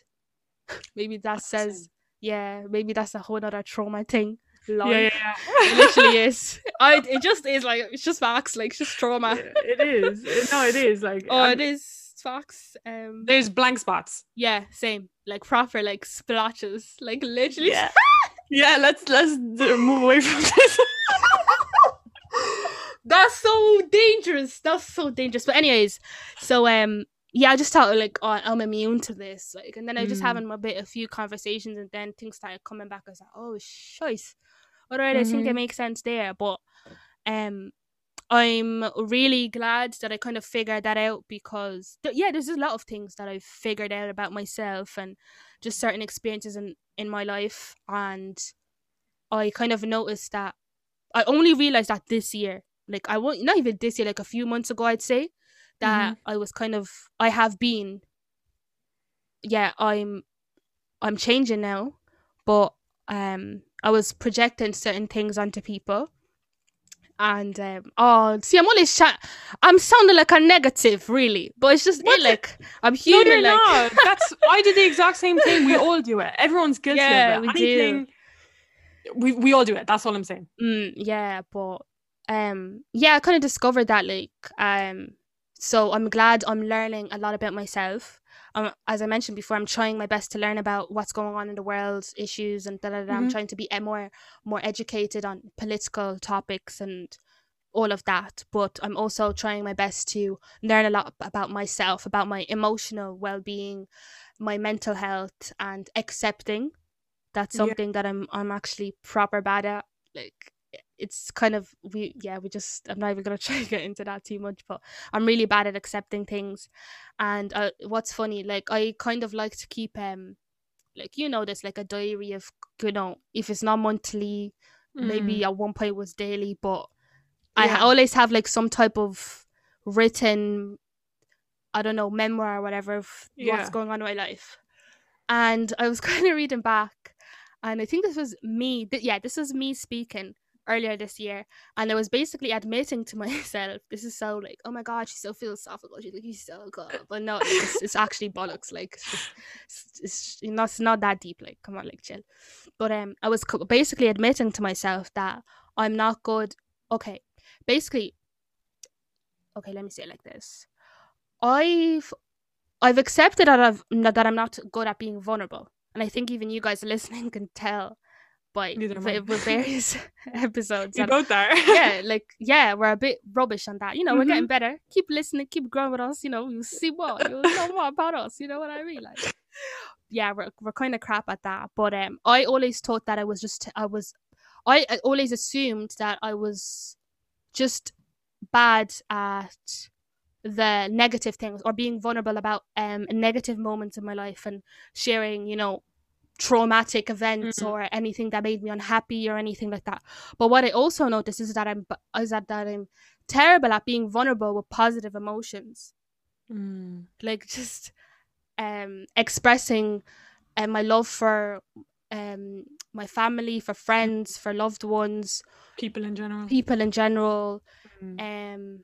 maybe that says yeah maybe that's a whole other trauma thing Lol. Yeah, yeah, It literally is. I, it just is like it's just facts, like it's just trauma. yeah. it is. It- no, it is. Like, Oh, um, it is facts. Um, there's blank spots. yeah, same. Like proper like splotches, like literally. Yeah. Yeah, let's let's move away from this. That's so dangerous. That's so dangerous. But anyways, so um yeah, I just thought like oh I'm immune to this. Like and then I just Mm. having a bit a few conversations and then things started coming back. I was like, oh choice. Alright, I think it makes sense there. But um I'm really glad that I kind of figured that out because th- yeah, there's a lot of things that I've figured out about myself and just certain experiences in in my life and I kind of noticed that I only realized that this year. Like I won't not even this year, like a few months ago I'd say that I was kind of I have been yeah, I'm I'm changing now, but um I was projecting certain things onto people. And um oh see I'm always I'm sounding like a negative really. But it's just it like I'm No, human you're like not. That's I did the exact same thing. We all do it. Everyone's guilty Yeah, of it. we do. We we all do it. That's all I'm saying. Mm, yeah, but um yeah, I kind of discovered that like um so I'm glad I'm learning a lot about myself. Um, as I mentioned before, I'm trying my best to learn about what's going on in the world, issues, and da da da. I'm Mhm. trying to be more more educated on political topics and all of that. But I'm also trying my best to learn a lot about myself, about my emotional well being, my mental health, and accepting. That's Yeah. something that I'm I'm actually proper bad at. Like it's kind of we yeah we just I'm not even gonna try to get into that too much, but I'm really bad at accepting things. And uh, what's funny, like I kind of like to keep um like you know this like a diary of you know if it's not monthly maybe at one point it was daily but i Yeah. ha- always have like some type of written i don't know memoir or whatever of Yeah. what's going on in my life and i was kind of reading back and i think this was me th- yeah this was me speaking earlier this year and i was basically admitting to myself this is so like oh my god she's so philosophical she's like she's so good but no it's, it's actually bollocks like it's, just, it's, it's, you know, it's not that deep like come on like chill. But um i was co- basically admitting to myself that i'm not good okay basically okay let me say it like this. I've i've accepted that i've that i'm not good at being vulnerable and i think even you guys listening can tell am with various episodes You both are. yeah, like yeah, we're a bit rubbish on that. You know, we're Mhm. getting better. Keep listening, keep growing with us. You know, you see what you'll know more about us. You know what I mean? Like, yeah, we're we're kind of crap at that. But um, I always thought that I was just I was, I, I always assumed that I was just bad at the negative things or being vulnerable about um negative moments in my life and sharing you know traumatic events Mhm. or anything that made me unhappy or anything like that but what i also noticed is that i'm is that, that i'm terrible at being vulnerable with positive emotions Mm. like just um expressing uh, my love for um my family for friends for loved ones People in general. people in general Mm. um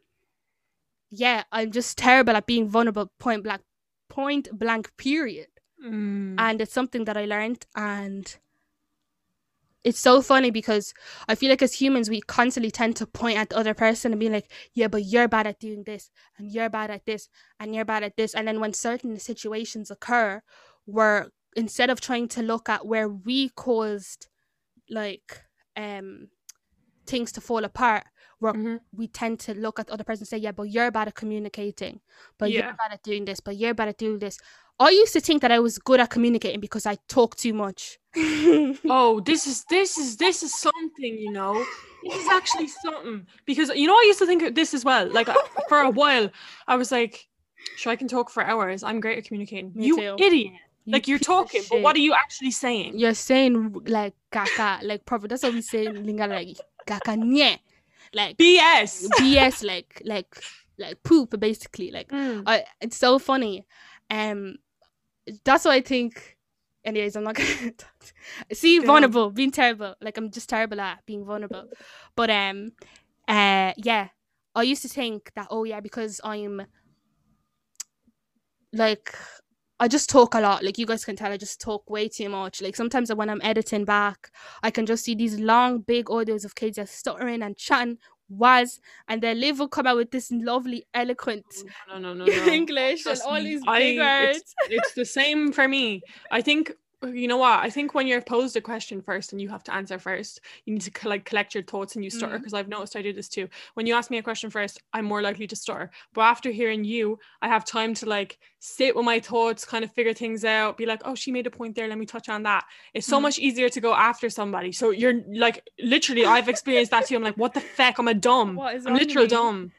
yeah i'm just terrible at being vulnerable point blank point blank period Mm. and it's something that i learned and it's so funny because i feel like as humans we constantly tend to point at the other person and be like yeah but you're bad at doing this and you're bad at this and you're bad at this and then when certain situations occur we're instead of trying to look at where we caused like um things to fall apart we're Mhm. we tend to look at the other person and say, yeah, but you're bad at communicating, but Yeah. you're bad at doing this, but you're bad at doing this. I used to think that I was good at communicating because I talk too much. Oh, this is this is this is something, you know. This is actually something because you know I used to think of this as well. Like uh, for a while, I was like, "Sure, I can talk for hours. I'm great at communicating." Me you too. idiot! You Like you're talking, but what are you actually saying? You're saying like kaka, like proper. That's what we say in Lingala, like kaka nye, like BS. BS, like like like poop, basically. Like Mm. I, it's so funny. Um, that's what I think. Anyways, I'm not gonna talk. see vulnerable, being terrible. Like I'm just terrible at being vulnerable. But um, uh, yeah, I used to think that oh yeah, because I'm like I just talk a lot. Like you guys can tell, I just talk way too much. Like sometimes when I'm editing back, I can just see these long, big audios of kids just stuttering and chatting was, and then Liv will come out with this lovely, eloquent oh, No, no, no, no. English and all these I- big words. it's, it's the same for me. I think you know what? I think when you're posed a question first and you have to answer first, you need to like collect your thoughts and you stutter Mhm. because I've noticed I do this too. When you ask me a question first, I'm more likely to stutter. But after hearing you, I have time to like sit with my thoughts, kind of figure things out, be like, oh, she made a point there. Let me touch on that. It's so Mhm. much easier to go after somebody. So you're like literally, I've experienced that too. I'm like, what the feck? I'm a dumb. What is I'm literal dumb.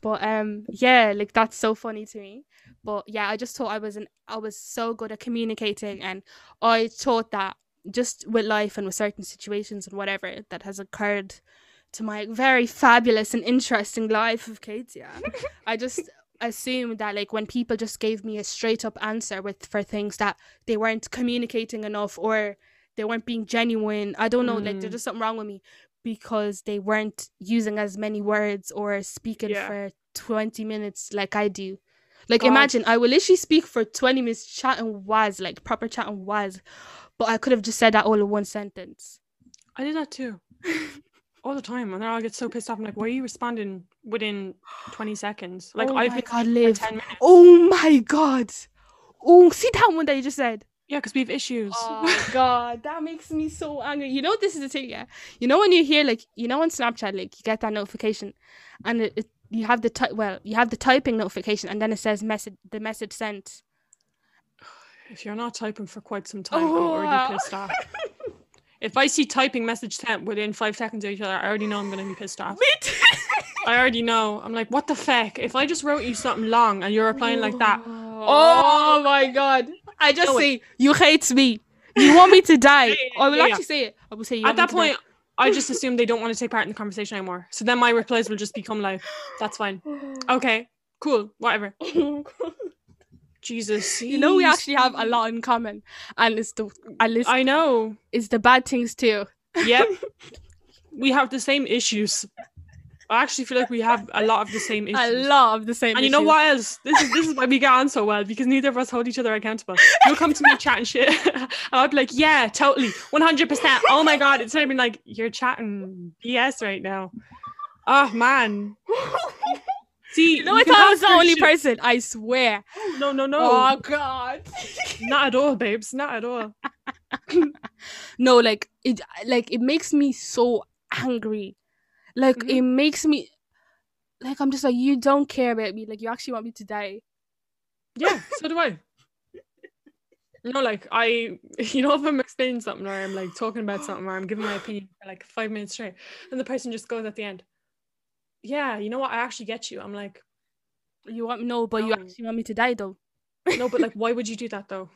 But um, yeah, like that's so funny to me. But yeah, I just thought I was an I was so good at communicating, and I thought that just with life and with certain situations and whatever that has occurred to my very fabulous and interesting life of Katia, I just assumed that like when people just gave me a straight up answer with for things that they weren't communicating enough or they weren't being genuine. I don't know, like there's Mm. just something wrong with me because they weren't using as many words or speaking Yeah. for 20 minutes like I do. Like God. imagine I will literally speak for 20 minutes chatting was like proper chatting was but I could have just said that all in one sentence. I did that too. All the time. And then I'll get so pissed off. I'm like, why are you responding within 20 seconds? Oh like, oh I've been god, live. 10 minutes. Oh my god. Oh, see that one that you just said. Yeah, because we have issues. Oh god, that makes me so angry. You know, this is the thing, yeah. You know when you hear like, you know, on Snapchat, like you get that notification, and it, it you have the ty- well, you have the typing notification, and then it says message the message sent. if you're not typing for quite some time, oh, I'm already Oh. pissed off. If I see typing message sent within five seconds of each other, I already know I'm going to be pissed off. I already know. I'm like, what the feck? If I just wrote you something long and you're replying like that, Oh my god! I just say you hate me. You want me to die. Yeah, yeah, I will yeah, yeah. actually say it. I will say you at that point. die. I just assume they don't want to take part in the conversation anymore. So then my replies will just become like, that's fine. Okay, cool, whatever. Jesus. you know we actually have a lot in common, and it's the and it's, I know. it's the bad things too. Yep. we have the same issues. I actually feel like we have a lot of the same issues. A lot of the same. And you know what else? This is this is why we get on so well because neither of us hold each other accountable. You'll come to me chatting shit, and I'll be like, "Yeah, totally, one hundred percent." Oh my god! It's not even like you're chatting BS right now. Oh man. See, You know, I thought I was the only friendship- person. I swear. No, no, no, Oh God. not at all, babes. Not at all. no, like it, like it makes me so angry. Like Mhm. it makes me, like I'm just like you don't care about me. Like you actually want me to die. Yeah, so do I. No, like I, you know, if I'm explaining something or I'm like talking about something or I'm giving my opinion for like five minutes straight, and the person just goes at the end, "Yeah, you know what? I actually get you." I'm like, You want no, but you actually want me to die though. no, but like, why would you do that though?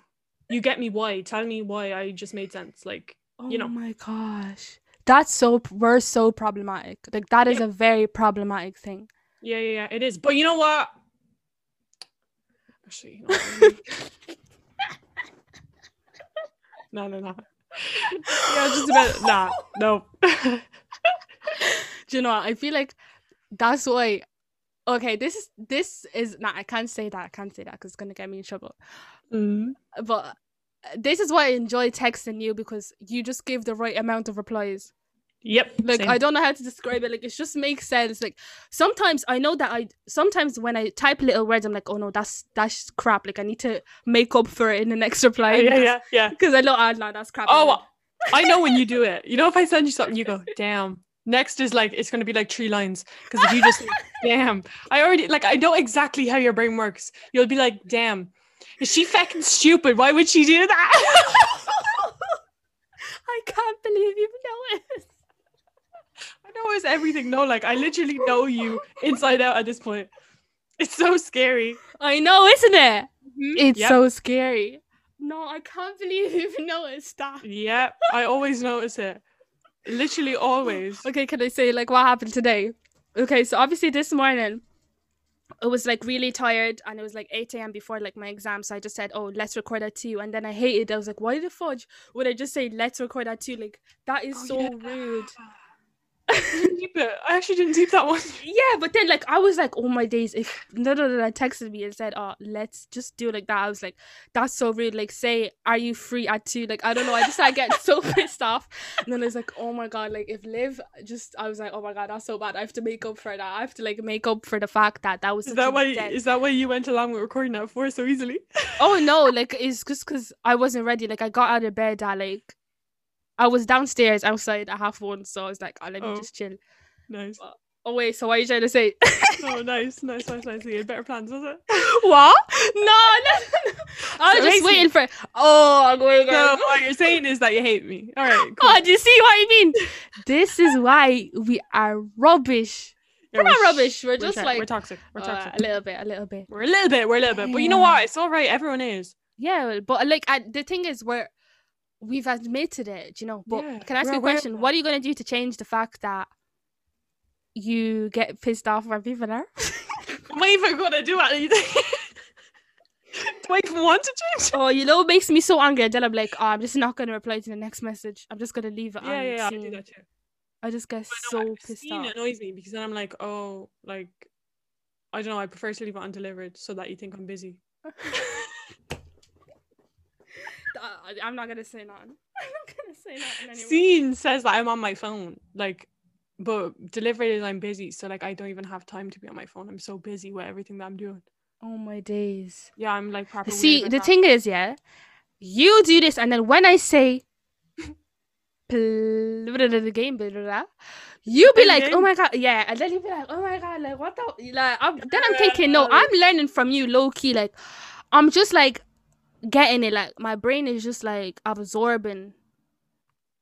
You get me? Why? Tell me why. I just made sense. Like, Oh You know. Oh my gosh. That's so we're so problematic. Like that is Yeah. a very problematic thing. yeah, yeah, yeah, it is. But you know what? Actually, you know what no, no, no. Yeah, just about nah, no. Do you know what? I feel like that's why okay, this is this is nah, I can't say that. I can't say that because it's gonna get me in trouble. Mm. But this is why I enjoy texting you because you just give the right amount of replies. Yep. Like same. I don't know how to describe it. Like it just makes sense. Like sometimes I know that I sometimes when I type little words, I'm like, oh no, that's that's crap. Like I need to make up for it in the next reply. yeah, yeah, yeah. Because I know, ah, no, that's crap. Oh, I know when you do it. You know, if I send you something, you go, damn. Next is like, it's going to be like three lines. Because if you just, damn. I already, like, I know exactly how your brain works. You'll be like, damn. Is she fucking stupid? Why would she do that? I can't believe you know it. I know it's everything. No, like, I literally know you inside out at this point. It's so scary. I know, isn't it? Mm-hmm. It's Yep. so scary. No, I can't believe you even noticed that. Yeah, I always notice it. Literally always. Okay, can I say like what happened today? Okay, so obviously this morning I was like really tired and it was like 8 a.m. before like my exam. So I just said, Oh, let's record at two. And then I hated. I was like, why the fudge would I just say let's record at two? Like that is Oh, so yeah. rude. Deep it. I actually didn't deep that one. Yeah, but then like I was like, oh my days, if no no no, texted me and said, oh, let's just do it like that. I was like, that's so rude. Like, say, are you free at two? Like, I don't know. I just I get so pissed off, and then I was like, oh my god, like if Liv just, I was like, oh my god, that's so bad. I have to make up for that. I have to like make up for the fact that that was. Is that why? dead- Is that why you went along with recording that for so easily? Oh no, like it's just because I wasn't ready. Like I got out of bed at like. I was downstairs outside at half one, so I was like, oh, let me Oh. just chill. Nice. Oh wait, so what are you trying to say? Oh, nice, nice, nice, nice. You had better plans, was it? what? No, no, no. I was So just waiting for. Oh, I'm going. No, what you're saying is that you hate me. All right, cool. Oh, do you see what I mean? This is why we are rubbish. Yeah, we're not rubbish, we're just shy. like- we're toxic. We're Uh, toxic. a little bit, a little bit. we're a little bit. We're a little bit. But you know what? It's all right. Everyone is. Yeah, but like I, the thing is, we're we've admitted it, you know. But Yeah, can I ask we're you a question? What are you gonna do to change the fact that you get pissed off when people are? Am I even gonna do anything? do I even want to change? oh, you know, it makes me so angry. And then I'm like, oh, I'm just not gonna reply to the next message. I'm just gonna leave it. Yeah, yeah, yeah. I do that too. I just get so I've pissed off. It annoys me because then I'm like, oh, like, I don't know. I prefer to leave it undelivered so that you think I'm busy. I- I'm not gonna say nothing. I'm not gonna say nothing anymore. Scene says that I'm on my phone, like, but delivered is I'm busy. So like, I don't even have time to be on my phone. I'm so busy with everything that I'm doing. Oh my days. Yeah, I'm like proper. See, the that. thing is, yeah, you do this, and then when I say the game, blah, blah, blah, you be like, oh my god, yeah, and then you be like, oh my god, like what the, like, I'm, then I'm thinking, no, I'm learning from you, low key, like, I'm just like getting it, like my brain is just like absorbing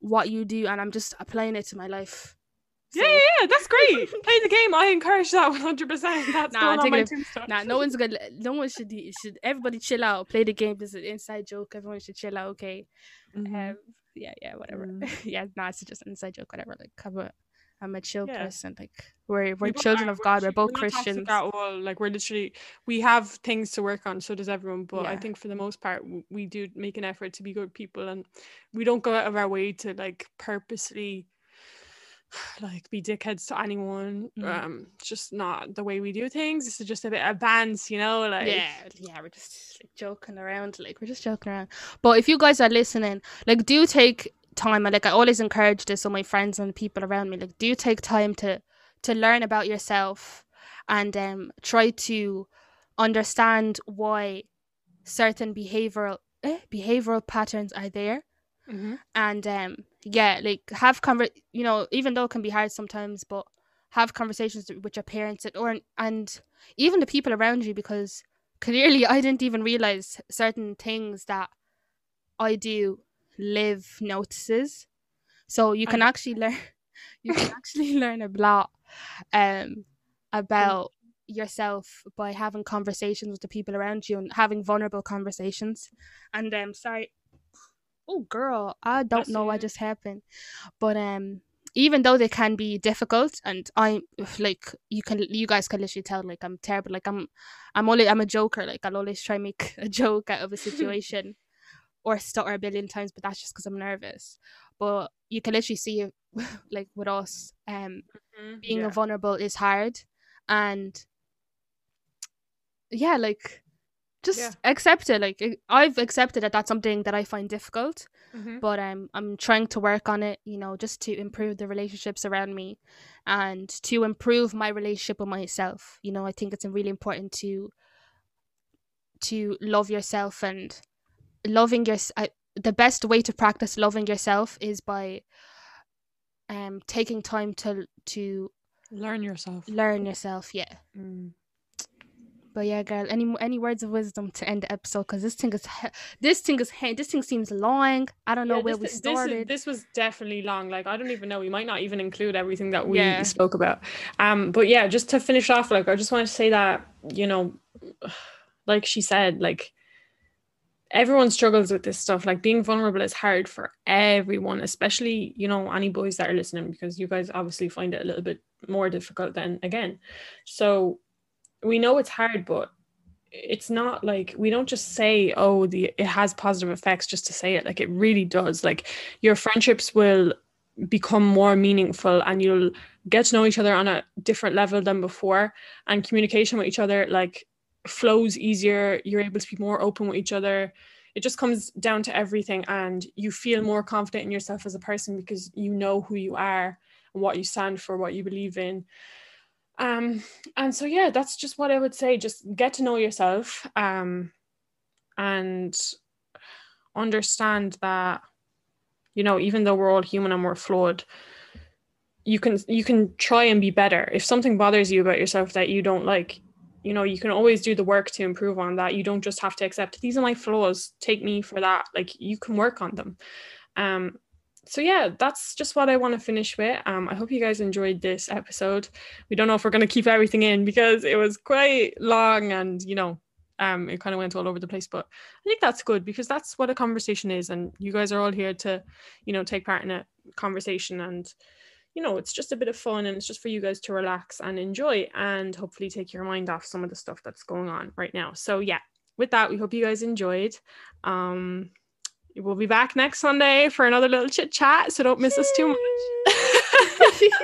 what you do, and I'm just applying it to my life. Yeah, yeah, yeah, that's great. Play the game. I encourage that 100. percent That's Nah, going on my tombstone. Nah, no one's gonna. No one should. Should everybody chill out? Play the game. This is an inside joke. Everyone should chill out. Okay. Mhm. Um, yeah, yeah, whatever. Mm. yeah, nah, it's just an inside joke, whatever. Like, a, I'm a chill Yeah. person. Like, we're we're We children are. of God. We're both Christians. At all. Like we're literally, we have things to work on. So does everyone. But I think for the most part, we do make an effort to be good people, and we don't go out of our way to like purposely, like be dickheads to anyone. Mhm. Um, just not the way we do things. This is just a bit advanced, you know. Like yeah, yeah, we're just like, joking around. Like, we're just joking around. But if you guys are listening, like, do take time. and, Like, I always encourage this on my friends and people around me. Like, do take time to to learn about yourself and um try to understand why certain behavioral eh, behavioral patterns are there Mhm. and um yeah like have conver you know even though it can be hard sometimes but have conversations with your parents and- or and even the people around you because clearly i didn't even realize certain things that i do Liv notices. So you can I- actually learn you can actually learn a lot um about yourself by having conversations with the people around you and having vulnerable conversations. And um sorry oh girl i don't know what just happened. But um even though they can be difficult and i'm like you can you guys can literally tell like i'm terrible. Like i'm i'm only i'm a joker. Like i'll always try and make a joke out of a situation or stutter a billion times but that's just because i'm nervous but you can literally see it like with us um Mhm. being Yeah. vulnerable is hard and yeah like just Yeah. accept it like i've accepted that that's something that i find difficult Mhm. but um, i'm trying to work on it you know just to improve the relationships around me and to improve my relationship with myself you know i think it's really important to to love yourself and loving your the best way to practice loving yourself is by um taking time to to Learn yourself. learn yourself yeah Mm. but yeah girl any any words of wisdom to end the episode because this thing is this thing is this thing seems long i don't know Yeah, where this, we this is- started This, was definitely long. Like I don't even know. We might not even include everything that we Yeah. spoke about. Um, but yeah, just to finish off, like I just want to say that you know, like she said, like everyone struggles with this stuff. Like being vulnerable is hard for everyone, especially you know any boys that are listening because you guys obviously find it a little bit more difficult than again. So we know it's hard, but it's not like we don't just say oh the it has positive effects just to say it like it really does like your friendships will become more meaningful and you'll get to know each other on a different level than before and communication with each other like flows easier you're able to be more open with each other. It just comes down to everything and you feel more confident in yourself as a person because you know who you are and what you stand for what you believe in. Um and so yeah that's just what i would say. Just get to know yourself um and understand that you know even though we're all human and we're flawed you can you can try and be better. If something bothers you about yourself that you don't like you know you can always do the work to improve on that. You don't just have to accept these are my flaws take me for that. Like you can work on them. Um so yeah that's just what i want to finish with. Um i hope you guys enjoyed this episode. We don't know if we're going to keep everything in because it was quite long and you know um it kind of went all over the place but i think that's good because that's what a conversation is and you guys are all here to you know take part in a conversation and you know, it's just a bit of fun and it's just for you guys to relax and enjoy and hopefully take your mind off some of the stuff that's going on right now. So, yeah, with that, we hope you guys enjoyed. Um, we'll be back next Sunday for another little chit chat, so don't miss us too much.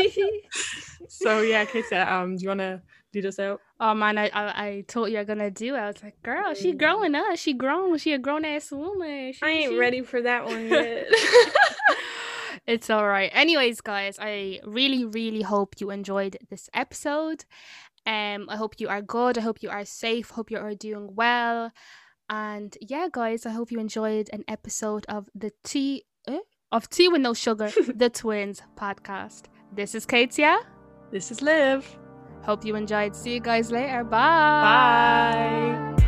so, yeah, Casey, um, do you want to lead us out? Oh man, I, I I told you I'm gonna do. it. I was like, girl, she growing up. She grown. She a grown ass woman. She, I ain't she... ready for that one yet. it's all right. Anyways, guys, I really, really hope you enjoyed this episode. Um, I hope you are good. I hope you are safe. Hope you are doing well. And yeah, guys, I hope you enjoyed an episode of the tea eh? of tea with no sugar, the twins podcast. This is Katia. This is Liv. Hope you enjoyed. See you guys later. Bye. Bye.